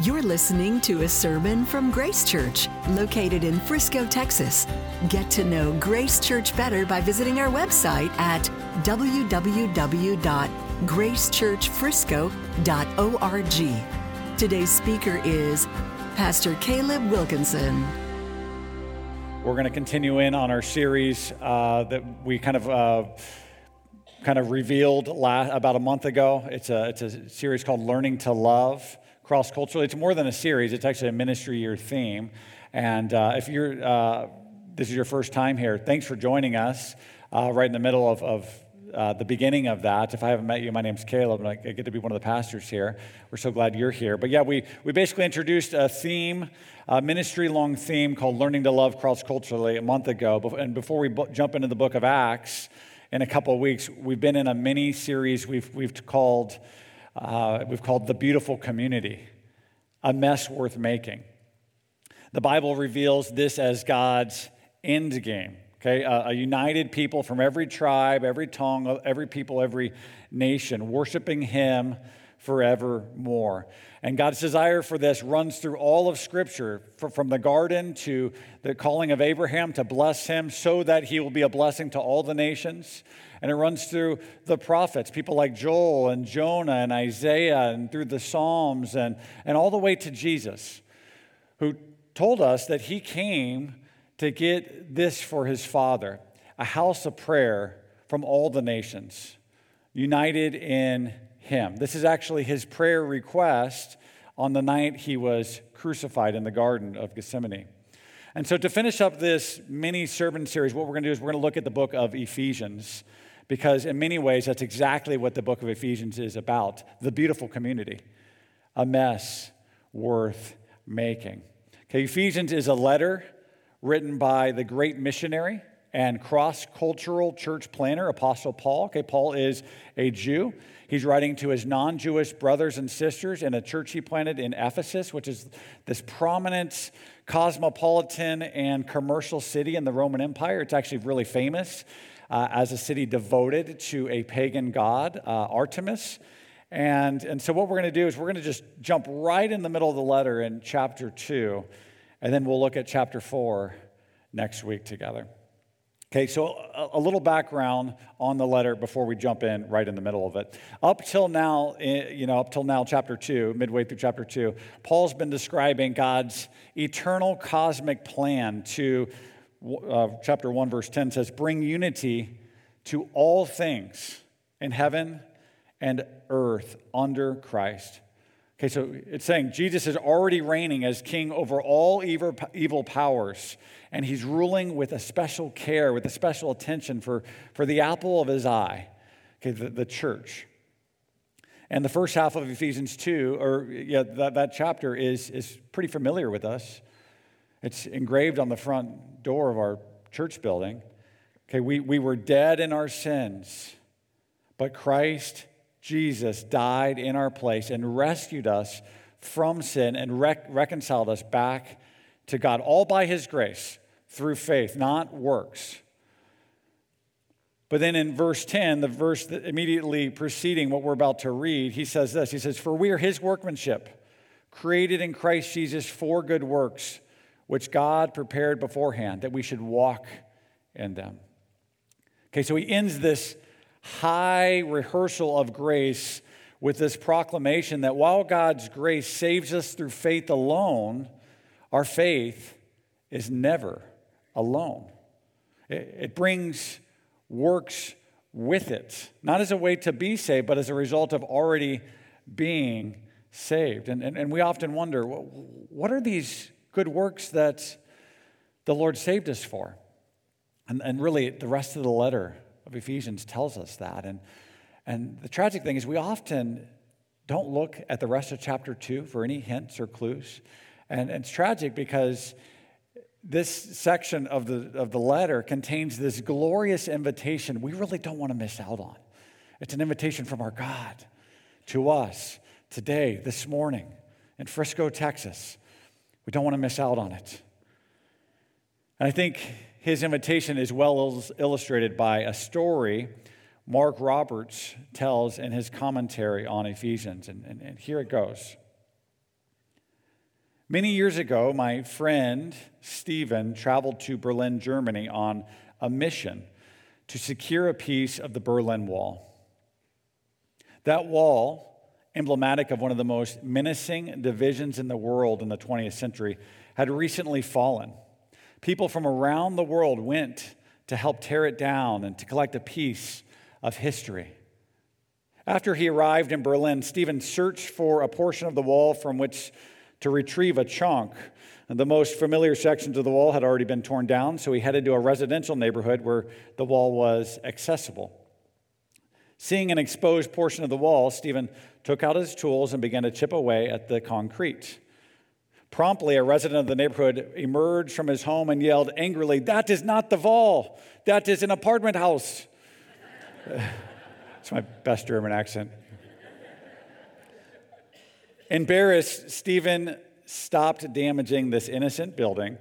You're listening to a sermon from Grace Church, located in Frisco, Texas. Get to know Grace Church better by visiting our website at www.gracechurchfrisco.org. Today's speaker is Pastor Kalib Wilkinson. We're going to continue in on our series uh, that we kind of uh, kind of revealed last, about a month ago. It's a it's a series called Learning to Love cross culturally. It's more than a series, it's actually a ministry year theme. And uh, if you're, uh, this is your first time here, thanks for joining us uh, right in the middle of, of uh, the beginning of that. If I haven't met you, my name's Kalib, and I get to be one of the pastors here. We're so glad you're here. But yeah, we, we basically introduced a theme, a ministry long theme called Learning to Love Cross Culturally a month ago. And before we jump into the book of Acts in a couple of weeks, we've been in a mini series we've, we've called uh, we've called the beautiful community, a mess worth making. The Bible reveals this as God's end game. Okay, a, a united people from every tribe, every tongue, every people, every nation, worshiping Him forevermore. And God's desire for this runs through all of Scripture, from the garden to the calling of Abraham to bless him so that he will be a blessing to all the nations. And it runs through the prophets, people like Joel and Jonah and Isaiah, and through the Psalms, and, and all the way to Jesus, who told us that he came to get this for his Father a house of prayer from all the nations, united in him. This is actually his prayer request on the night he was crucified in the Garden of Gethsemane. And so, to finish up this mini sermon series, what we're going to do is we're going to look at the book of Ephesians because in many ways that's exactly what the book of Ephesians is about the beautiful community, a mess worth making. Okay, Ephesians is a letter written by the great missionary and cross cultural church planner, Apostle Paul. Okay, Paul is a Jew. He's writing to his non Jewish brothers and sisters in a church he planted in Ephesus, which is this prominent cosmopolitan and commercial city in the Roman Empire. It's actually really famous uh, as a city devoted to a pagan god, uh, Artemis. And, and so, what we're going to do is we're going to just jump right in the middle of the letter in chapter 2, and then we'll look at chapter 4 next week together. Okay, so a, little background on the letter before we jump in right in the middle of it. Up till now, eh, you know, up till now, chapter two, midway through chapter two, Paul's been describing God's eternal cosmic plan to uh, chapter 1, verse 10 says, Bring unity to all things in heaven and earth under Christ. Okay, so it's saying Jesus is already reigning as king over all evil, evil powers, and he's ruling with a special care, with a special attention for, for the apple of his eye, okay, the, the church. And the first half of Ephesians 2, or yeah, that, that chapter is, is pretty familiar with us. It's engraved on the front door of our church building. Okay, we, we were dead in our sins, but Christ Jesus died in our place and rescued us from sin and rec- reconciled us back to God, all by his grace through faith, not works. But then in verse 10, the verse immediately preceding what we're about to read, he says this He says, For we are his workmanship, created in Christ Jesus for good works which God prepared beforehand that we should walk in them. Okay, so he ends this high rehearsal of grace with this proclamation that while God's grace saves us through faith alone, our faith is never alone. It, brings works with it, not as a way to be saved, but as a result of already being saved. And, and, and we often wonder what are these good works that the Lord saved us for. And, and really, the rest of the letter of Ephesians tells us that. And, and the tragic thing is, we often don't look at the rest of chapter 2 for any hints or clues. And, and it's tragic because this section of the, of the letter contains this glorious invitation we really don't want to miss out on. It's an invitation from our God to us today, this morning, in Frisco, Texas. We don't want to miss out on it. And I think his invitation is well illustrated by a story Mark Roberts tells in his commentary on Ephesians. And, and, and here it goes. Many years ago, my friend Stephen traveled to Berlin, Germany on a mission to secure a piece of the Berlin Wall. That wall, emblematic of one of the most menacing divisions in the world in the 20th century, had recently fallen. People from around the world went to help tear it down and to collect a piece of history. After he arrived in Berlin, Stephen searched for a portion of the wall from which to retrieve a chunk. The most familiar sections of the wall had already been torn down, so he headed to a residential neighborhood where the wall was accessible. Seeing an exposed portion of the wall, Stephen took out his tools and began to chip away at the concrete. Promptly, a resident of the neighborhood emerged from his home and yelled angrily, That is not the wall, that is an apartment house. It's my best German accent. Embarrassed, Stephen stopped damaging this innocent building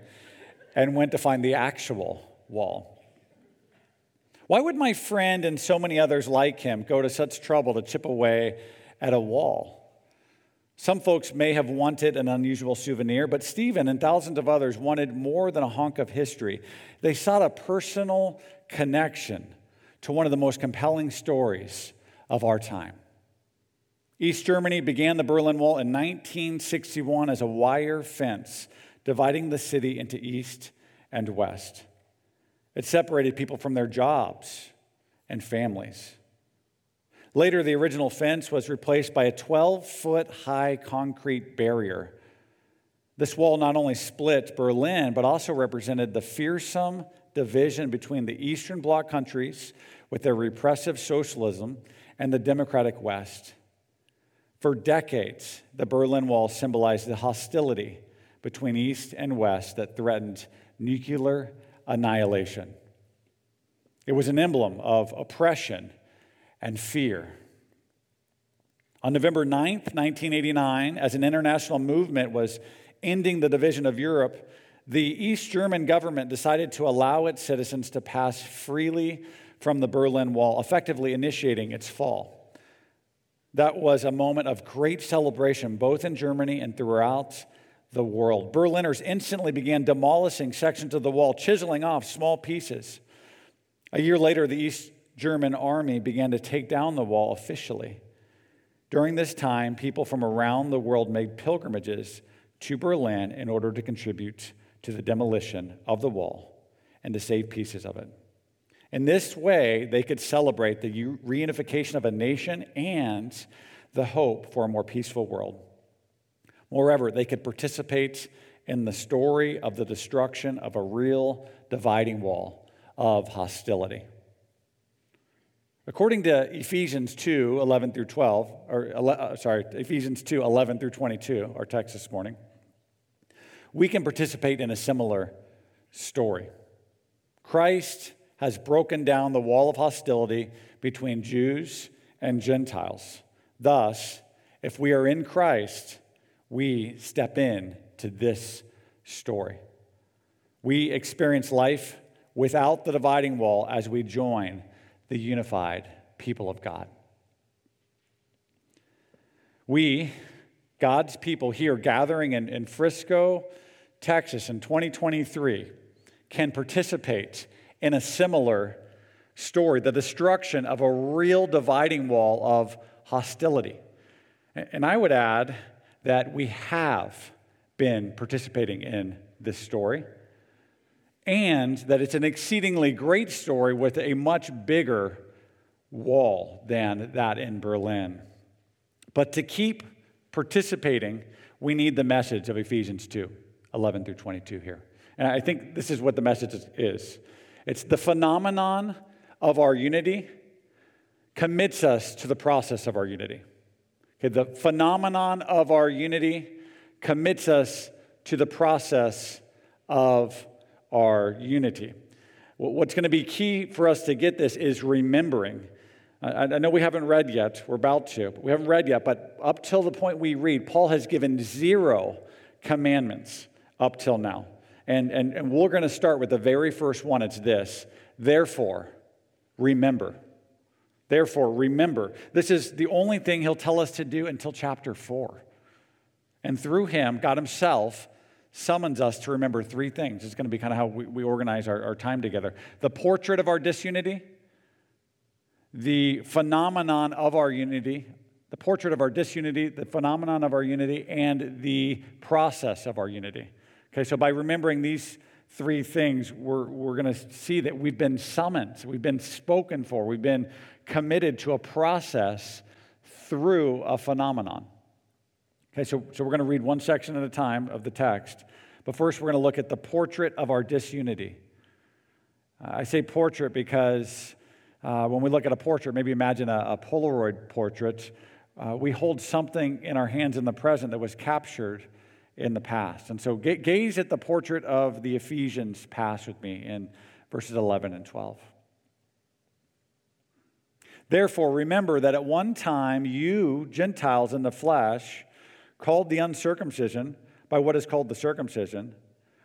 and went to find the actual wall. Why would my friend and so many others like him go to such trouble to chip away at a wall? Some folks may have wanted an unusual souvenir, but Stephen and thousands of others wanted more than a hunk of history. They sought a personal connection to one of the most compelling stories of our time. East Germany began the Berlin Wall in 1961 as a wire fence dividing the city into east and west. It separated people from their jobs and families. Later, the original fence was replaced by a 12 foot high concrete barrier. This wall not only split Berlin, but also represented the fearsome division between the Eastern Bloc countries with their repressive socialism and the democratic West. For decades, the Berlin Wall symbolized the hostility between East and West that threatened nuclear annihilation. It was an emblem of oppression and fear. On November 9th, 1989, as an international movement was ending the division of Europe, the East German government decided to allow its citizens to pass freely from the Berlin Wall, effectively initiating its fall. That was a moment of great celebration, both in Germany and throughout the world. Berliners instantly began demolishing sections of the wall, chiseling off small pieces. A year later, the East German army began to take down the wall officially. During this time, people from around the world made pilgrimages to Berlin in order to contribute to the demolition of the wall and to save pieces of it. In this way, they could celebrate the reunification of a nation and the hope for a more peaceful world. Moreover, they could participate in the story of the destruction of a real dividing wall of hostility. According to Ephesians 2 11 through 12, or uh, sorry, Ephesians 2 11 through 22, our text this morning, we can participate in a similar story. Christ has broken down the wall of hostility between Jews and Gentiles. Thus, if we are in Christ, we step in to this story. We experience life without the dividing wall as we join the unified people of God. We, God's people here gathering in, in Frisco, Texas in 2023, can participate in a similar story the destruction of a real dividing wall of hostility. And I would add that we have been participating in this story and that it's an exceedingly great story with a much bigger wall than that in Berlin. But to keep participating, we need the message of Ephesians 2 11 through 22 here. And I think this is what the message is it's the phenomenon of our unity commits us to the process of our unity. Okay, the phenomenon of our unity commits us to the process of our unity. What's going to be key for us to get this is remembering. I know we haven't read yet, we're about to, we haven't read yet, but up till the point we read, Paul has given zero commandments up till now. And, and, and we're going to start with the very first one. It's this Therefore, remember. Therefore, remember. This is the only thing he'll tell us to do until chapter four. And through him, God himself summons us to remember three things. It's going to be kind of how we, we organize our, our time together the portrait of our disunity, the phenomenon of our unity, the portrait of our disunity, the phenomenon of our unity, and the process of our unity. Okay, so by remembering these three things, we're, we're going to see that we've been summoned, we've been spoken for, we've been committed to a process through a phenomenon. Okay, so, so we're going to read one section at a time of the text. But first, we're going to look at the portrait of our disunity. Uh, I say portrait because uh, when we look at a portrait, maybe imagine a, a Polaroid portrait. Uh, we hold something in our hands in the present that was captured in the past. And so gaze at the portrait of the Ephesians past with me in verses 11 and 12. Therefore, remember that at one time you, Gentiles in the flesh, called the uncircumcision by what is called the circumcision,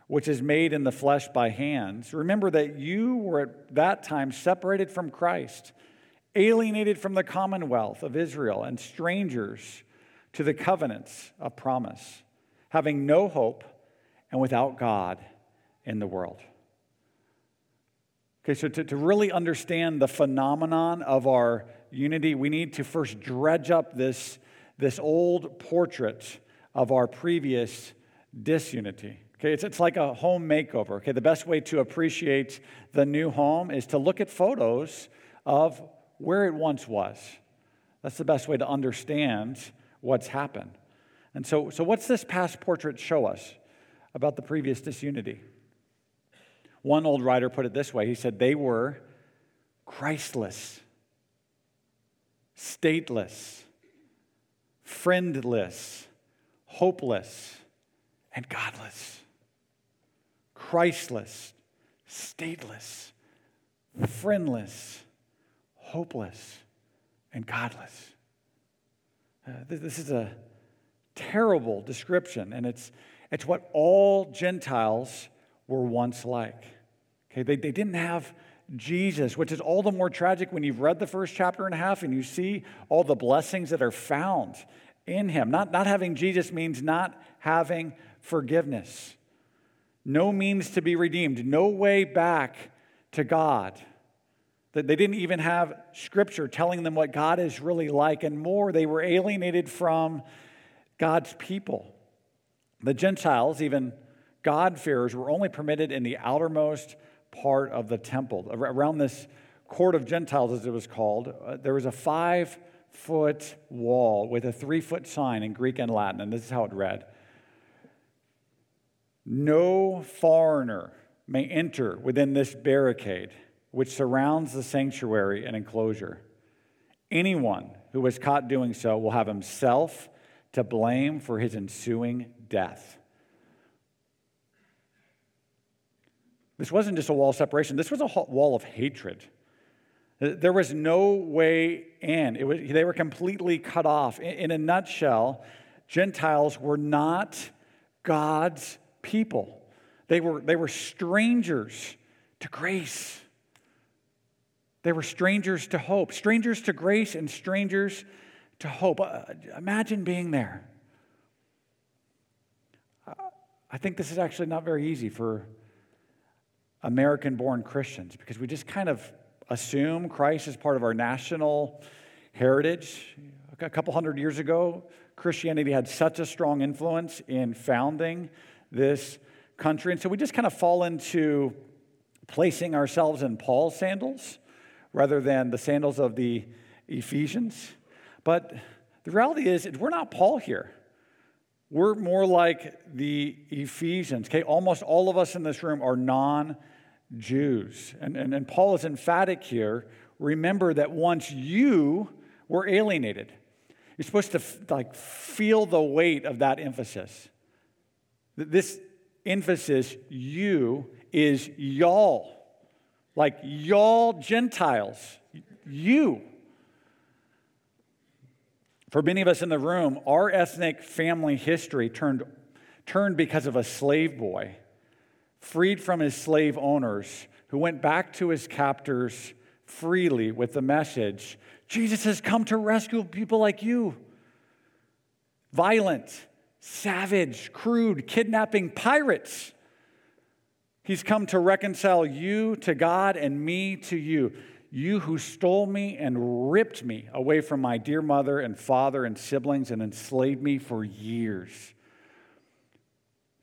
which is made in the flesh by hands, remember that you were at that time separated from Christ, alienated from the commonwealth of Israel, and strangers to the covenants of promise, having no hope and without God in the world. Okay, so to, to really understand the phenomenon of our unity, we need to first dredge up this this old portrait of our previous disunity. Okay, it's, it's like a home makeover. Okay, the best way to appreciate the new home is to look at photos of where it once was. That's the best way to understand what's happened. And so, so what's this past portrait show us about the previous disunity? One old writer put it this way he said, They were Christless, stateless, friendless, hopeless, and godless. Christless, stateless, friendless, hopeless, and godless. Uh, this is a terrible description, and it's, it's what all Gentiles were once like. Okay, they, they didn't have Jesus, which is all the more tragic when you've read the first chapter and a half and you see all the blessings that are found in him. Not, not having Jesus means not having forgiveness. No means to be redeemed, no way back to God. That they didn't even have scripture telling them what God is really like, and more, they were alienated from God's people. The Gentiles, even God-fearers, were only permitted in the outermost part of the temple. Around this court of Gentiles, as it was called, uh, there was a five foot wall with a three foot sign in Greek and Latin, and this is how it read No foreigner may enter within this barricade which surrounds the sanctuary and enclosure. Anyone who was caught doing so will have himself to blame for his ensuing death. This wasn't just a wall of separation, this was a wall of hatred. There was no way in. Was, they were completely cut off. In, a nutshell, Gentiles were not God's people. They were, they were strangers to grace. They were strangers to hope, strangers to grace and strangers to hope. Uh, imagine being there. I think this is actually not very easy for American born Christians because we just kind of assume Christ is part of our national heritage. A couple hundred years ago, Christianity had such a strong influence in founding this country. And so we just kind of fall into placing ourselves in Paul's sandals rather than the sandals of the Ephesians. But the reality is, we're not Paul here. We're more like the Ephesians. Okay, almost all of us in this room are non Jews. And, and, and Paul is emphatic here. Remember that once you were alienated, you're supposed to like feel the weight of that emphasis. This emphasis, you, is y'all. Like y'all Gentiles. You. For many of us in the room, our ethnic family history turned, turned because of a slave boy freed from his slave owners, who went back to his captors freely with the message Jesus has come to rescue people like you. Violent, savage, crude, kidnapping pirates. He's come to reconcile you to God and me to you. You who stole me and ripped me away from my dear mother and father and siblings and enslaved me for years.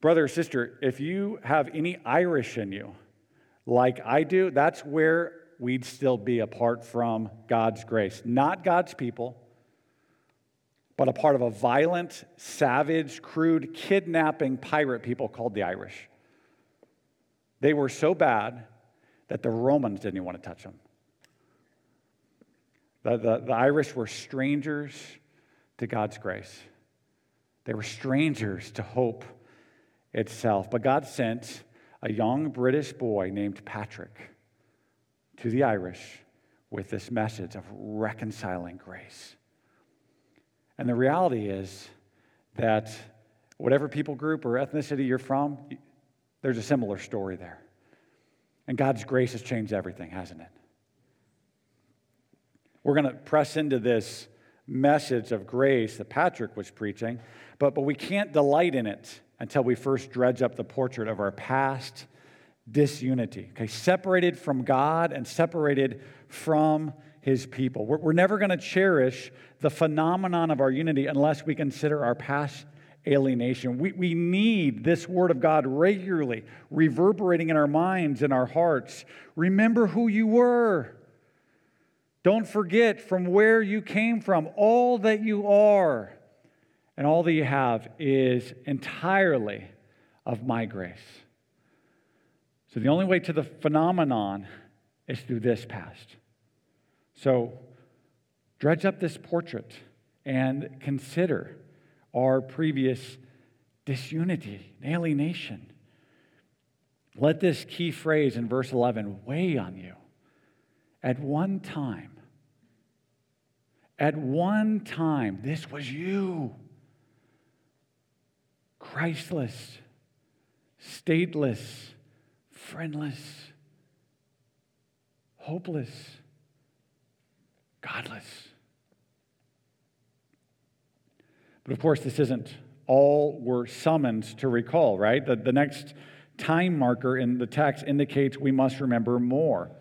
Brother or sister, if you have any Irish in you, like I do, that's where we'd still be apart from God's grace. Not God's people, but a part of a violent, savage, crude, kidnapping pirate people called the Irish. They were so bad that the Romans didn't even want to touch them. The, the, the Irish were strangers to God's grace, they were strangers to hope itself. But God sent a young British boy named Patrick to the Irish with this message of reconciling grace. And the reality is that whatever people group or ethnicity you're from, there's a similar story there. And God's grace has changed everything, hasn't it? We're going to press into this message of grace that Patrick was preaching, but, but we can't delight in it until we first dredge up the portrait of our past disunity. Okay, separated from God and separated from his people. We're, we're never going to cherish the phenomenon of our unity unless we consider our past alienation. We, we need this word of God regularly reverberating in our minds and our hearts. Remember who you were. Don't forget from where you came from. All that you are and all that you have is entirely of my grace. So the only way to the phenomenon is through this past. So dredge up this portrait and consider our previous disunity, alienation. Let this key phrase in verse 11 weigh on you. At one time, at one time, this was you. Christless, stateless, friendless, hopeless, godless. But of course, this isn't all we're summoned to recall, right? The, the next time marker in the text indicates we must remember more.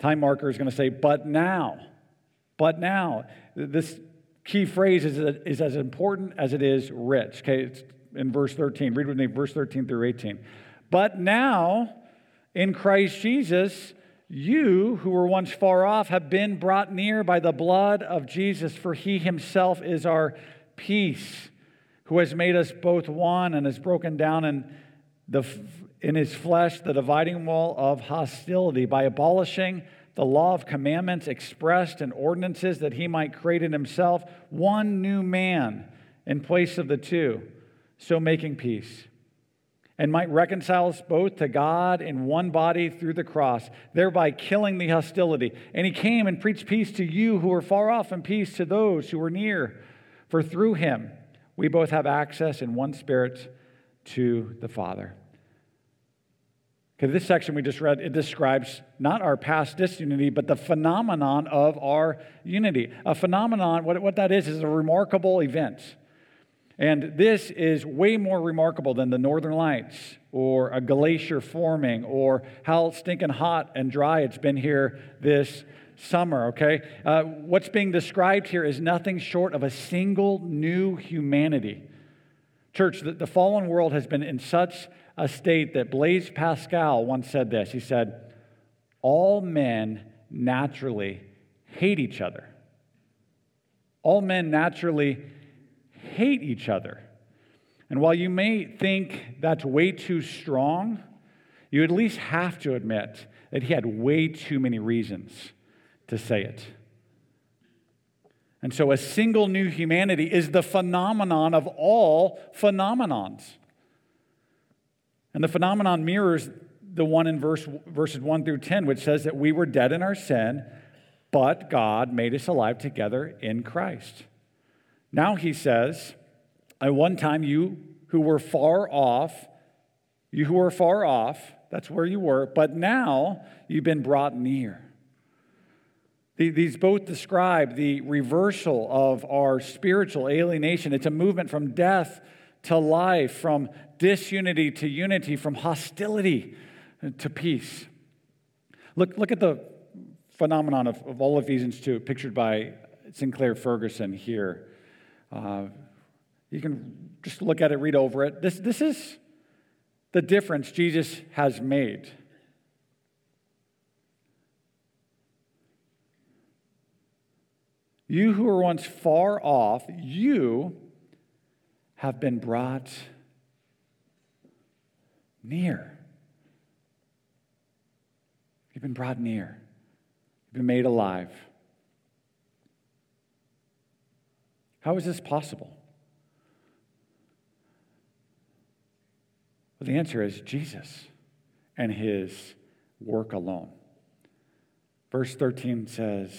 Time marker is going to say, but now. But now. This key phrase is, is as important as it is rich. Okay, it's in verse 13. Read with me, verse 13 through 18. But now, in Christ Jesus, you who were once far off have been brought near by the blood of Jesus, for he himself is our peace, who has made us both one and has broken down in, the, in his flesh the dividing wall of hostility by abolishing the law of commandments expressed in ordinances that he might create in himself one new man in place of the two, so making peace, and might reconcile us both to God in one body through the cross, thereby killing the hostility. And he came and preached peace to you who were far off and peace to those who were near. For through him we both have access in one spirit to the Father. Okay, this section we just read, it describes not our past disunity, but the phenomenon of our unity. A phenomenon, what, what that is, is a remarkable event. And this is way more remarkable than the northern lights or a glacier forming or how stinking hot and dry it's been here this summer, okay? Uh, what's being described here is nothing short of a single new humanity. Church, the, the fallen world has been in such a state that Blaise Pascal once said this. He said, All men naturally hate each other. All men naturally hate each other. And while you may think that's way too strong, you at least have to admit that he had way too many reasons to say it. And so, a single new humanity is the phenomenon of all phenomenons. And the phenomenon mirrors the one in verse, verses 1 through 10, which says that we were dead in our sin, but God made us alive together in Christ. Now he says, At one time, you who were far off, you who were far off, that's where you were, but now you've been brought near. These both describe the reversal of our spiritual alienation. It's a movement from death to life, from disunity to unity, from hostility to peace. Look, look at the phenomenon of, of all Ephesians 2, pictured by Sinclair Ferguson here. Uh, you can just look at it, read over it. This, this is the difference Jesus has made. You who were once far off, you have been brought near. You've been brought near. You've been made alive. How is this possible? Well, the answer is Jesus and his work alone. Verse 13 says,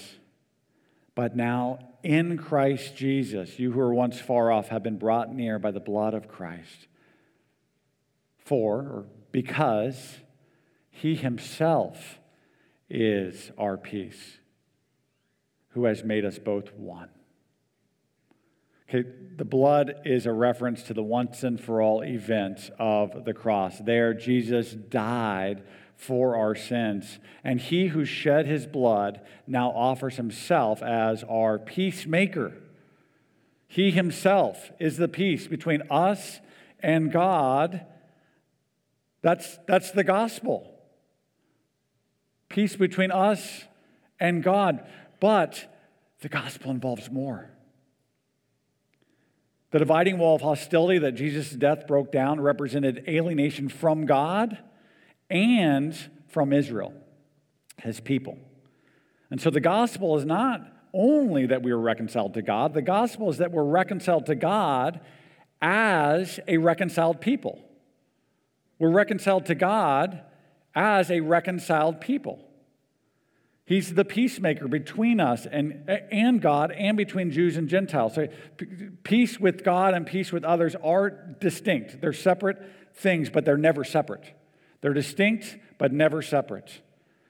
But now in Christ Jesus, you who were once far off have been brought near by the blood of Christ. For, or because, he himself is our peace, who has made us both one. Okay, the blood is a reference to the once and for all event of the cross. There, Jesus died for our sins. And he who shed his blood now offers himself as our peacemaker. He himself is the peace between us and God. That's, that's the gospel. Peace between us and God. But the gospel involves more. The dividing wall of hostility that Jesus' death broke down represented alienation from God and from Israel, his people. And so the gospel is not only that we are reconciled to God, the gospel is that we're reconciled to God as a reconciled people. We're reconciled to God as a reconciled people. He's the peacemaker between us and, and God and between Jews and Gentiles. So peace with God and peace with others are distinct. They're separate things, but they're never separate. They're distinct, but never separate.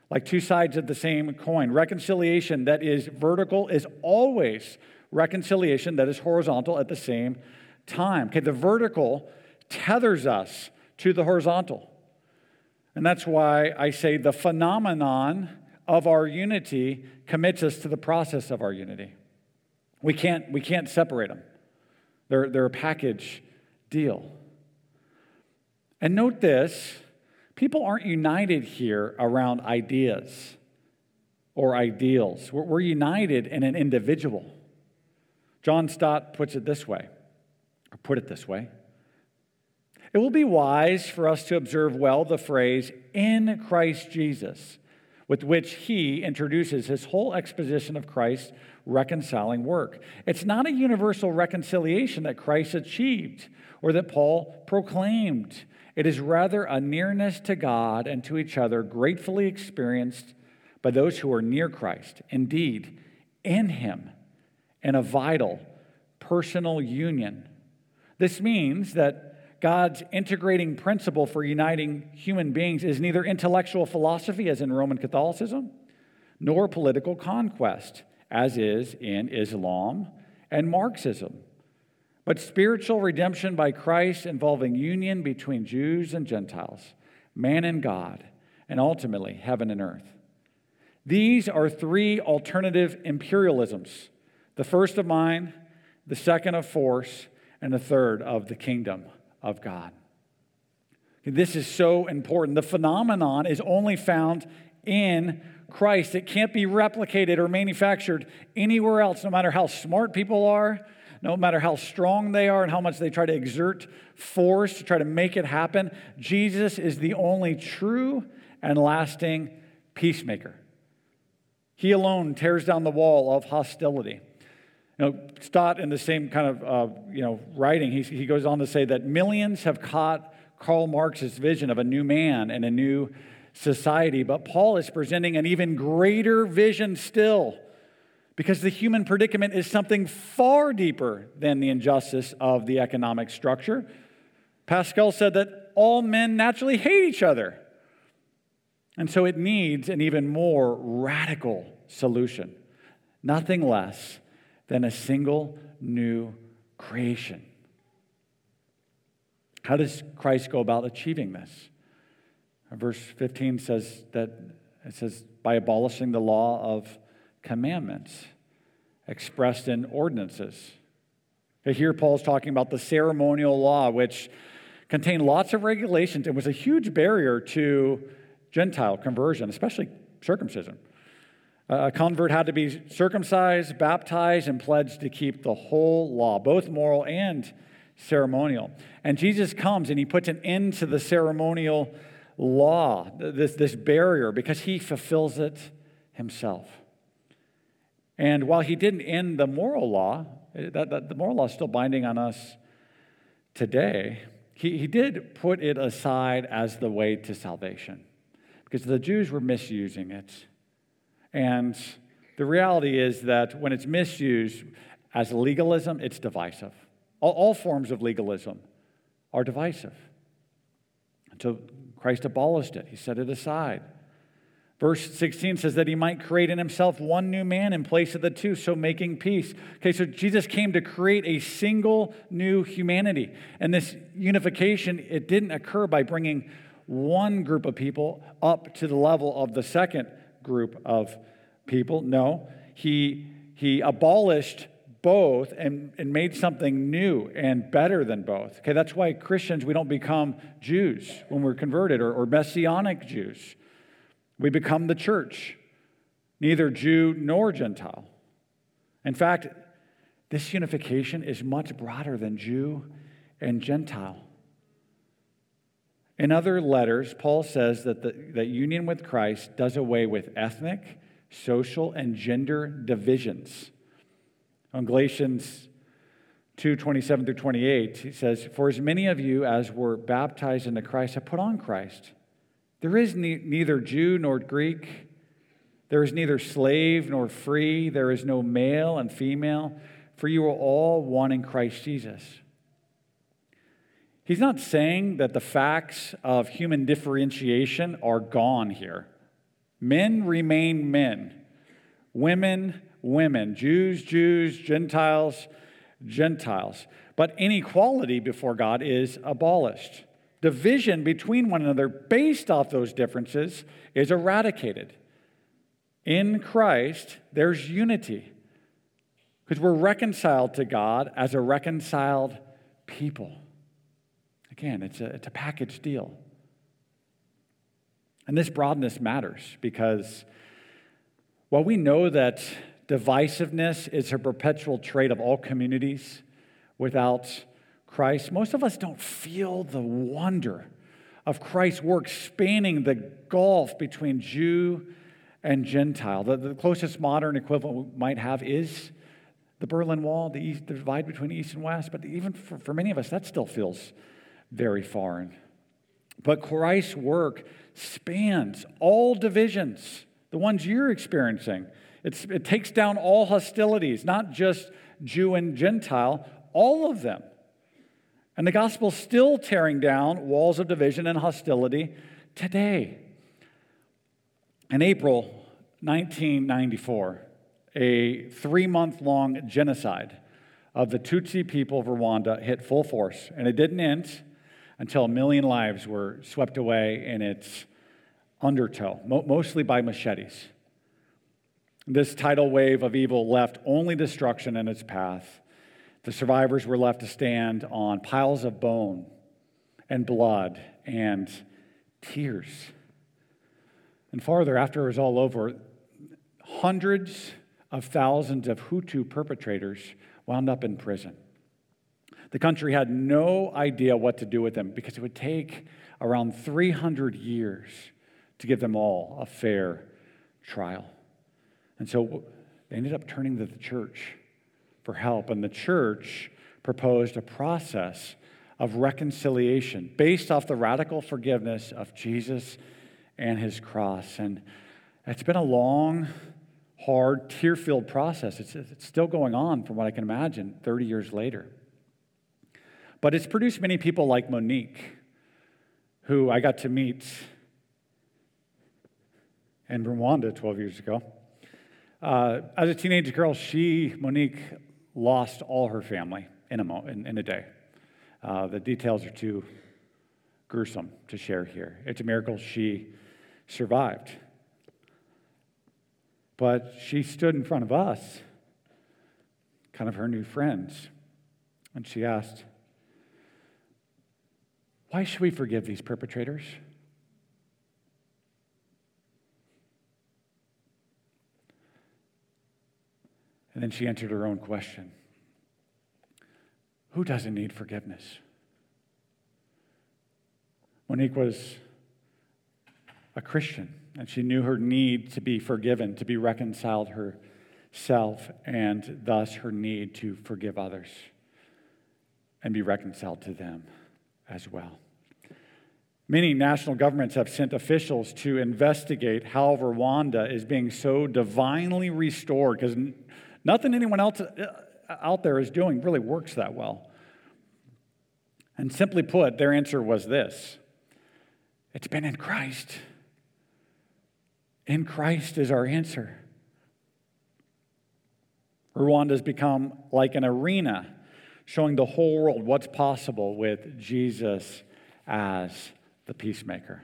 Like two sides of the same coin. Reconciliation that is vertical is always reconciliation that is horizontal at the same time. Okay, the vertical tethers us to the horizontal. And that's why I say the phenomenon of our unity commits us to the process of our unity. We can't, we can't separate them, they're, they're a package deal. And note this people aren't united here around ideas or ideals, we're, we're united in an individual. John Stott puts it this way, or put it this way. It will be wise for us to observe well the phrase, in Christ Jesus with which he introduces his whole exposition of Christ's reconciling work. It's not a universal reconciliation that Christ achieved or that Paul proclaimed. It is rather a nearness to God and to each other gratefully experienced by those who are near Christ, indeed, in him, in a vital personal union. This means that God's integrating principle for uniting human beings is neither intellectual philosophy, as in Roman Catholicism, nor political conquest, as is in Islam and Marxism, but spiritual redemption by Christ involving union between Jews and Gentiles, man and God, and ultimately heaven and earth. These are three alternative imperialisms the first of mind, the second of force, and the third of the kingdom of God. This is so important. The phenomenon is only found in Christ. It can't be replicated or manufactured anywhere else, no matter how smart people are, no matter how strong they are, and how much they try to exert force to try to make it happen. Jesus is the only true and lasting peacemaker. He alone tears down the wall of hostility. You know, Stott, in the same kind of uh, you know writing, he, he goes on to say that millions have caught Karl Marx's vision of a new man and a new society, but Paul is presenting an even greater vision still, because the human predicament is something far deeper than the injustice of the economic structure. Pascal said that all men naturally hate each other. And so it needs an even more radical solution. Nothing less than a single new creation. How does Christ go about achieving this? Verse 15 says that it says, by abolishing the law of commandments expressed in ordinances. Here, Paul's talking about the ceremonial law, which contained lots of regulations and was a huge barrier to Gentile conversion, especially circumcision. A convert had to be circumcised, baptized, and pledged to keep the whole law, both moral and ceremonial. And Jesus comes and he puts an end to the ceremonial law, this, this barrier, because he fulfills it himself. And while he didn't end the moral law, eh, that, that, the moral law is still binding on us today, he, he did put it aside as the way to salvation because the Jews were misusing it. And the reality is that when it's misused as legalism, it's divisive. All, all forms of legalism are divisive. Until Christ abolished it, he set it aside. Verse 16 says that he might create in himself one new man in place of the two, so making peace. Okay, so Jesus came to create a single new humanity. And this unification, it didn't occur by bringing one group of people up to the level of the second group of people. No, he, he abolished both and, and made something new and better than both. Okay, that's why Christians, we don't become Jews when we're converted or, or Messianic Jews. We become the church, neither Jew nor Gentile. In fact, this unification is much broader than Jew and Gentile. In other letters, Paul says that the that union with Christ does away with ethnic, social, and gender divisions. On Galatians 2 27 through 28, he says, For as many of you as were baptized into Christ have put on Christ. There is ne- neither Jew nor Greek. There is neither slave nor free. There is no male and female, for you are all one in Christ Jesus. He's not saying that the facts of human differentiation are gone here. Men remain men, women, women, Jews, Jews, Gentiles, Gentiles. But inequality before God is abolished division between one another based off those differences is eradicated. In Christ, there's unity because we're reconciled to God as a reconciled people. Again, it's a, it's a package deal. And this broadness matters because while we know that divisiveness is a perpetual trait of all communities without Christ, most of us don't feel the wonder of Christ's work spanning the gulf between Jew and Gentile. The, the closest modern equivalent we might have is the Berlin Wall, the, east, the divide between East and West, but even for, for many of us, that still feels very foreign. But Christ's work spans all divisions, the ones you're experiencing. It's, it takes down all hostilities, not just Jew and Gentile, all of them. And the gospel's still tearing down walls of division and hostility today. In April 1994, a three month long genocide of the Tutsi people of Rwanda hit full force, and it didn't end until a million lives were swept away in its undertow, mostly by machetes. This tidal wave of evil left only destruction in its path the survivors were left to stand on piles of bone and blood and tears. And farther, after it was all over, hundreds of thousands of Hutu perpetrators wound up in prison. The country had no idea what to do with them because it would take around 300 years to give them all a fair trial. And so they ended up turning to the church for help. And the church proposed a process of reconciliation based off the radical forgiveness of Jesus and his cross. And it's been a long, hard, tear filled process. It's, it's still going on, from what I can imagine, 30 years later. But it's produced many people like Monique, who I got to meet in Rwanda 12 years ago. Uh, as a teenage girl, she, Monique, lost all her family in a, mo- in, in a day. Uh, the details are too gruesome to share here. It's a miracle she survived. But she stood in front of us, kind of her new friends, and she asked, Why should we forgive these perpetrators? And then she answered her own question Who doesn't need forgiveness? Monique was a Christian, and she knew her need to be forgiven, to be reconciled herself, and thus her need to forgive others and be reconciled to them as well. Many national governments have sent officials to investigate how Rwanda is being so divinely restored because nothing anyone else uh, out there is doing really works that well. And simply put, their answer was this it's been in Christ. In Christ is our answer. Rwanda has become like an arena showing the whole world what's possible with Jesus as the peacemaker.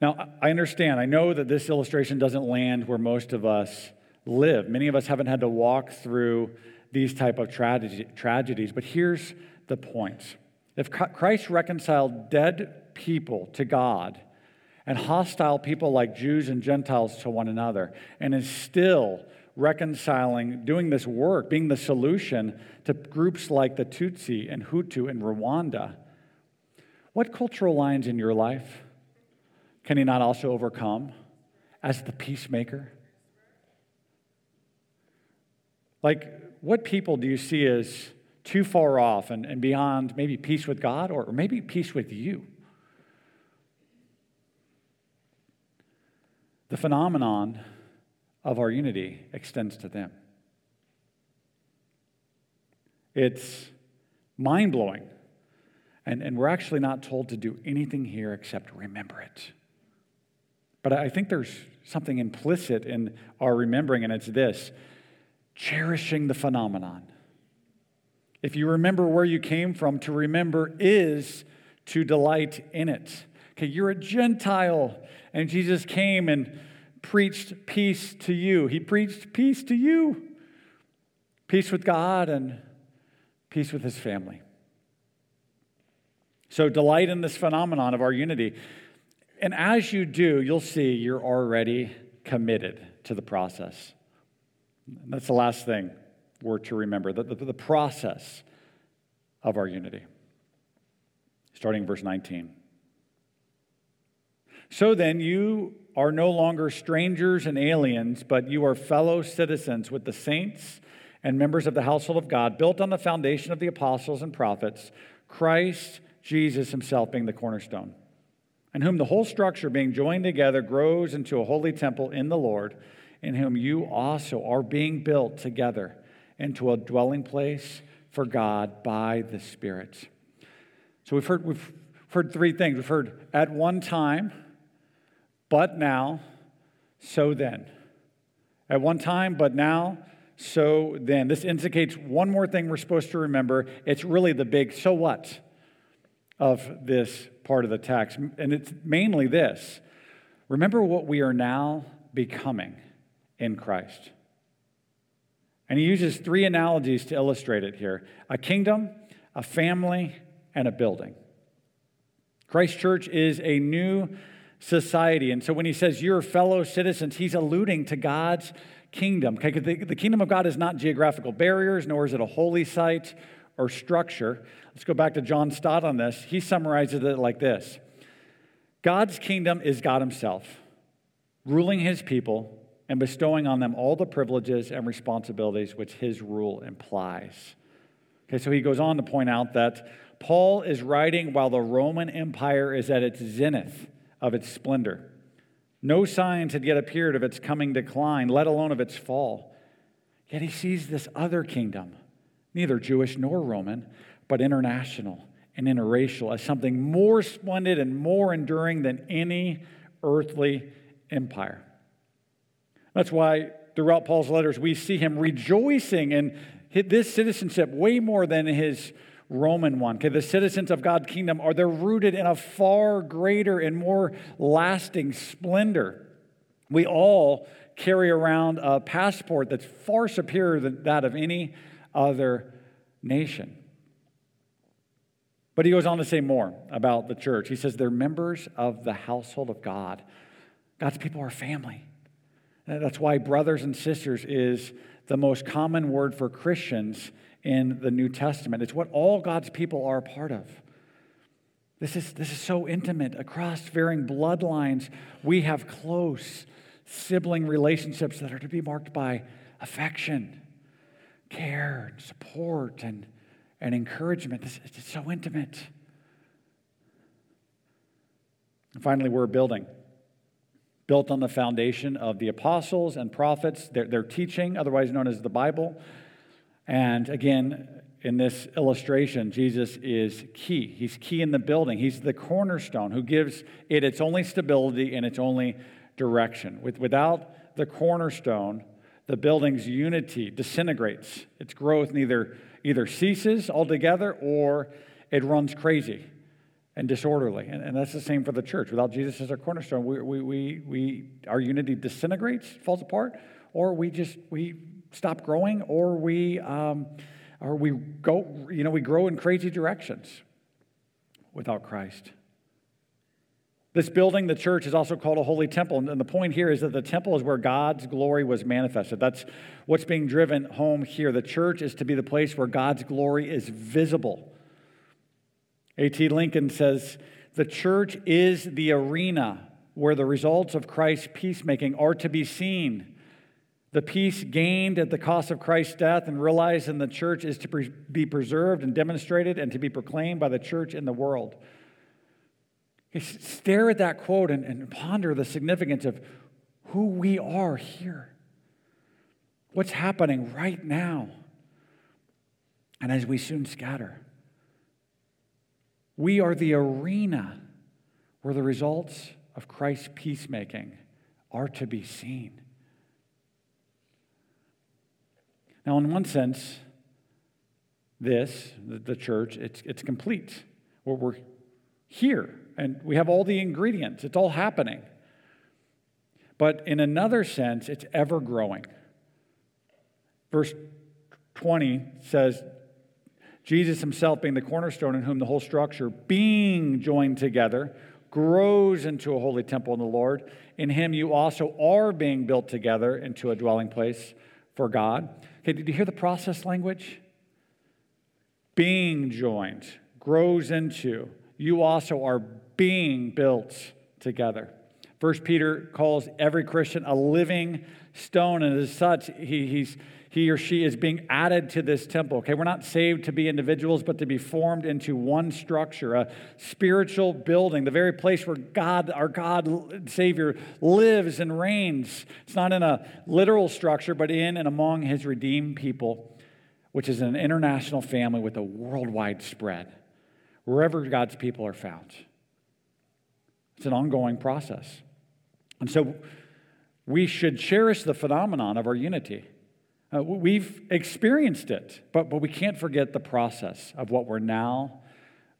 Now, I understand, I know that this illustration doesn't land where most of us live. Many of us haven't had to walk through these type of tragedy, tragedies, but here's the point. If Christ reconciled dead people to God and hostile people like Jews and Gentiles to one another, and is still reconciling, doing this work, being the solution to groups like the Tutsi and Hutu in Rwanda, what cultural lines in your life can he not also overcome as the peacemaker? Like, what people do you see as too far off and, and beyond maybe peace with God or, or maybe peace with you? The phenomenon of our unity extends to them. It's mind blowing. And, and we're actually not told to do anything here except remember it. But I think there's something implicit in our remembering, and it's this cherishing the phenomenon. If you remember where you came from, to remember is to delight in it. Okay, you're a Gentile, and Jesus came and preached peace to you. He preached peace to you peace with God and peace with his family. So, delight in this phenomenon of our unity. And as you do, you'll see you're already committed to the process. And that's the last thing we're to remember the, the, the process of our unity. Starting verse 19. So then, you are no longer strangers and aliens, but you are fellow citizens with the saints and members of the household of God, built on the foundation of the apostles and prophets, Christ Jesus himself being the cornerstone, in whom the whole structure, being joined together, grows into a holy temple in the Lord in whom you also are being built together into a dwelling place for God by the Spirit. So we've heard, we've heard three things. We've heard at one time, but now, so then. At one time, but now, so then. This indicates one more thing we're supposed to remember. It's really the big so what of this part of the text. And it's mainly this remember what we are now becoming in Christ. And he uses three analogies to illustrate it here a kingdom, a family, and a building. Christ Church is a new society. And so when he says you're fellow citizens, he's alluding to God's kingdom. Okay, the, the kingdom of God is not geographical barriers, nor is it a holy site or structure. Let's go back to John Stott on this. He summarizes it like this God's kingdom is God Himself, ruling His people and bestowing on them all the privileges and responsibilities which his rule implies. Okay, so he goes on to point out that Paul is writing while the Roman Empire is at its zenith of its splendor. No signs had yet appeared of its coming decline, let alone of its fall. Yet he sees this other kingdom, neither Jewish nor Roman, but international and interracial, as something more splendid and more enduring than any earthly empire. That's why throughout Paul's letters, we see him rejoicing in this citizenship way more than his Roman one. Okay, the citizens of God's kingdom are they're rooted in a far greater and more lasting splendor. We all carry around a passport that's far superior than that of any other nation. But he goes on to say more about the church. He says they're members of the household of God. God's people are family. That's why brothers and sisters is the most common word for Christians in the New Testament. It's what all God's people are a part of. This is, this is so intimate. Across varying bloodlines, we have close sibling relationships that are to be marked by affection, care, and support, and, and encouragement. This, it's so intimate. And finally, we're building built on the foundation of the apostles and prophets, their, their teaching, otherwise known as the Bible. And again, in this illustration, Jesus is key. He's key in the building. He's the cornerstone who gives it its only stability and its only direction. With, without the cornerstone, the building's unity disintegrates. Its growth neither either ceases altogether or it runs crazy and disorderly. And, and, that's the same for the church. Without Jesus as our cornerstone, we, we, we, we, our unity disintegrates, falls apart, or we just we stop growing, or we, um, or we go, you know, we grow in crazy directions without Christ. This building, the church, is also called a holy temple. And the point here is that the temple is where God's glory was manifested. That's what's being driven home here. The church is to be the place where God's glory is visible. A.T. Lincoln says, The church is the arena where the results of Christ's peacemaking are to be seen. The peace gained at the cost of Christ's death and realized in the church is to be preserved and demonstrated and to be proclaimed by the church in the world. Stare at that quote and, and ponder the significance of who we are here. What's happening right now? And as we soon scatter. We are the arena where the results of Christ's peacemaking are to be seen. Now, in one sense, this, the church, it's, it's complete. We're, we're here and we have all the ingredients, it's all happening. But in another sense, it's ever growing. Verse 20 says, Jesus himself being the cornerstone in whom the whole structure, being joined together, grows into a holy temple in the Lord. In him you also are being built together into a dwelling place for God. Okay, did you hear the process language? Being joined, grows into. You also are being built together. First Peter calls every Christian a living stone, and as such, he, he's he or she is being added to this temple. Okay, we're not saved to be individuals, but to be formed into one structure, a spiritual building, the very place where God, our God, Savior, lives and reigns. It's not in a literal structure, but in and among His redeemed people, which is an international family with a worldwide spread, wherever God's people are found. It's an ongoing process. And so we should cherish the phenomenon of our unity. Uh, we've experienced it, but, but we can't forget the process of what we're now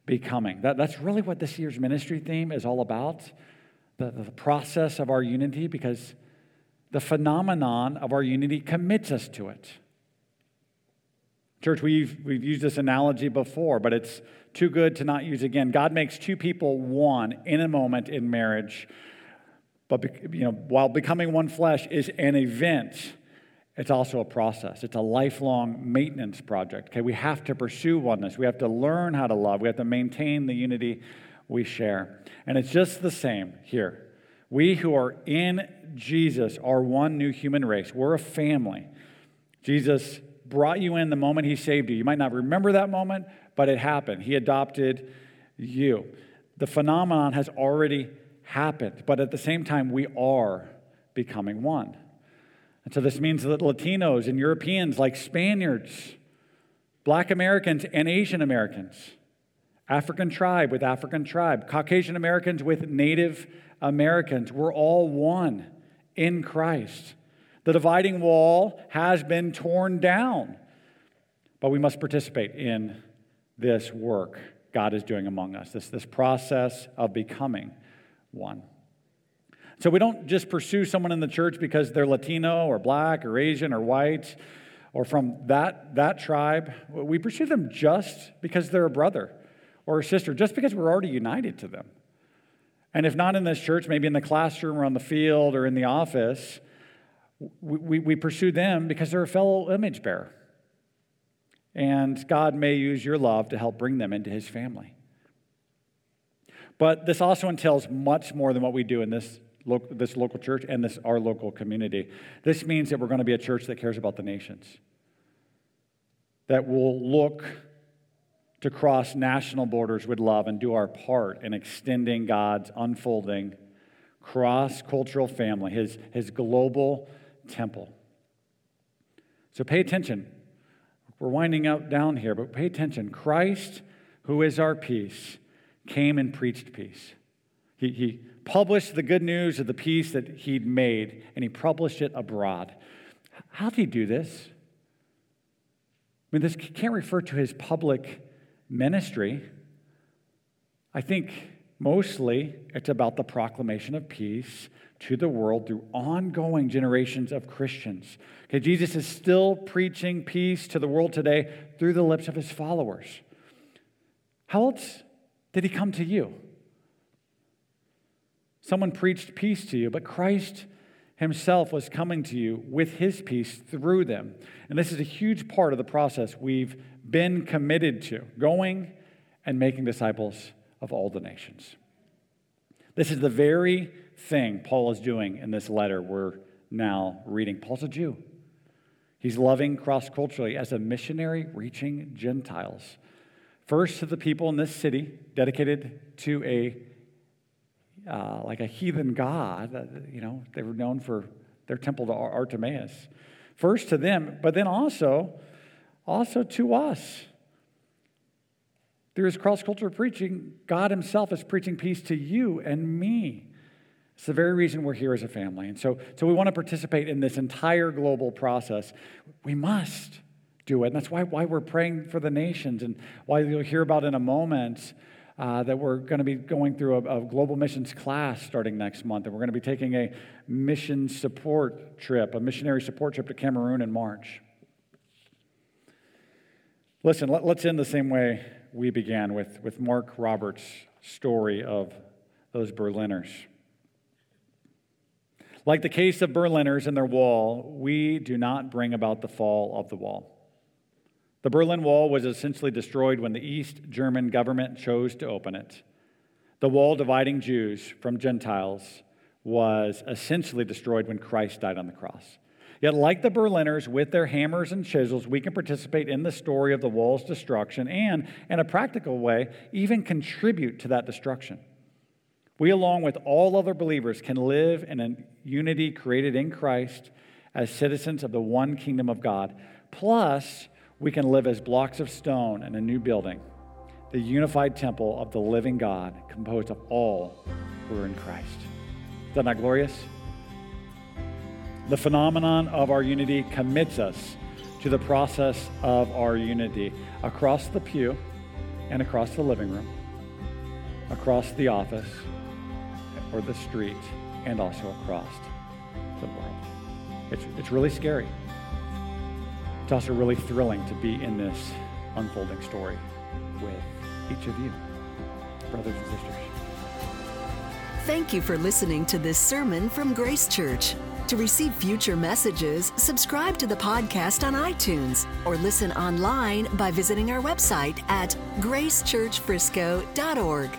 becoming. That, that's really what this year's ministry theme is all about the, the process of our unity, because the phenomenon of our unity commits us to it. Church, we've, we've used this analogy before, but it's too good to not use again. God makes two people one in a moment in marriage, but you know, while becoming one flesh is an event it's also a process. It's a lifelong maintenance project. Okay, we have to pursue oneness. We have to learn how to love. We have to maintain the unity we share. And it's just the same here. We who are in Jesus are one new human race. We're a family. Jesus brought you in the moment he saved you. You might not remember that moment, but it happened. He adopted you. The phenomenon has already happened, but at the same time, we are becoming one. And so this means that Latinos and Europeans, like Spaniards, Black Americans and Asian Americans, African tribe with African tribe, Caucasian Americans with Native Americans, we're all one in Christ. The dividing wall has been torn down, but we must participate in this work God is doing among us, this, this process of becoming one. So we don't just pursue someone in the church because they're Latino or black or Asian or white or from that, that tribe. We pursue them just because they're a brother or a sister, just because we're already united to them. And if not in this church, maybe in the classroom or on the field or in the office, we, we, we pursue them because they're a fellow image bearer. And God may use your love to help bring them into his family. But this also entails much more than what we do in this, lo- this local church and this our local community. This means that we're going to be a church that cares about the nations, that will look to cross national borders with love and do our part in extending God's unfolding cross cultural family, his, his global temple. So pay attention. We're winding up down here, but pay attention. Christ, who is our peace, came and preached peace. He, he published the good news of the peace that he'd made, and he published it abroad. How did he do this? I mean, this can't refer to his public ministry. I think mostly it's about the proclamation of peace to the world through ongoing generations of Christians. Okay, Jesus is still preaching peace to the world today through the lips of his followers. How else did he come to you? Someone preached peace to you, but Christ himself was coming to you with his peace through them. And this is a huge part of the process we've been committed to going and making disciples of all the nations. This is the very thing Paul is doing in this letter we're now reading. Paul's a Jew. He's loving cross culturally as a missionary reaching Gentiles. First to the people in this city dedicated to a uh, like a heathen god. Uh, you know, they were known for their temple to Artemis. First to them, but then also, also to us. Through his cross cultural preaching, God himself is preaching peace to you and me. It's the very reason we're here as a family. And so, so we want to participate in this entire global process. We must do it. And that's why, why we're praying for the nations and why you'll hear about in a moment uh, that we're going to be going through a, a, global missions class starting next month. And we're going to be taking a mission support trip, a missionary support trip to Cameroon in March. Listen, let, let's end the same way we began with, with Mark Roberts' story of those Berliners. Like the case of Berliners and their wall, we do not bring about the fall of the wall. The Berlin Wall was essentially destroyed when the East German government chose to open it. The wall dividing Jews from Gentiles was essentially destroyed when Christ died on the cross. Yet, like the Berliners, with their hammers and chisels, we can participate in the story of the wall's destruction and, in a practical way, even contribute to that destruction. We, along with all other believers, can live in a unity created in Christ as citizens of the one kingdom of God. Plus, we can live as blocks of stone in a new building, the unified temple of the living God, composed of all who are in Christ. Is that not glorious? The phenomenon of our unity commits us to the process of our unity across the pew and across the living room, across the office or the street, and also across the world. It's, it's really scary. It's also really thrilling to be in this unfolding story with each of you, brothers and sisters. Thank you for listening to this sermon from Grace Church. To receive future messages, subscribe to the podcast on iTunes or listen online by visiting our website at gracechurchfrisco.org.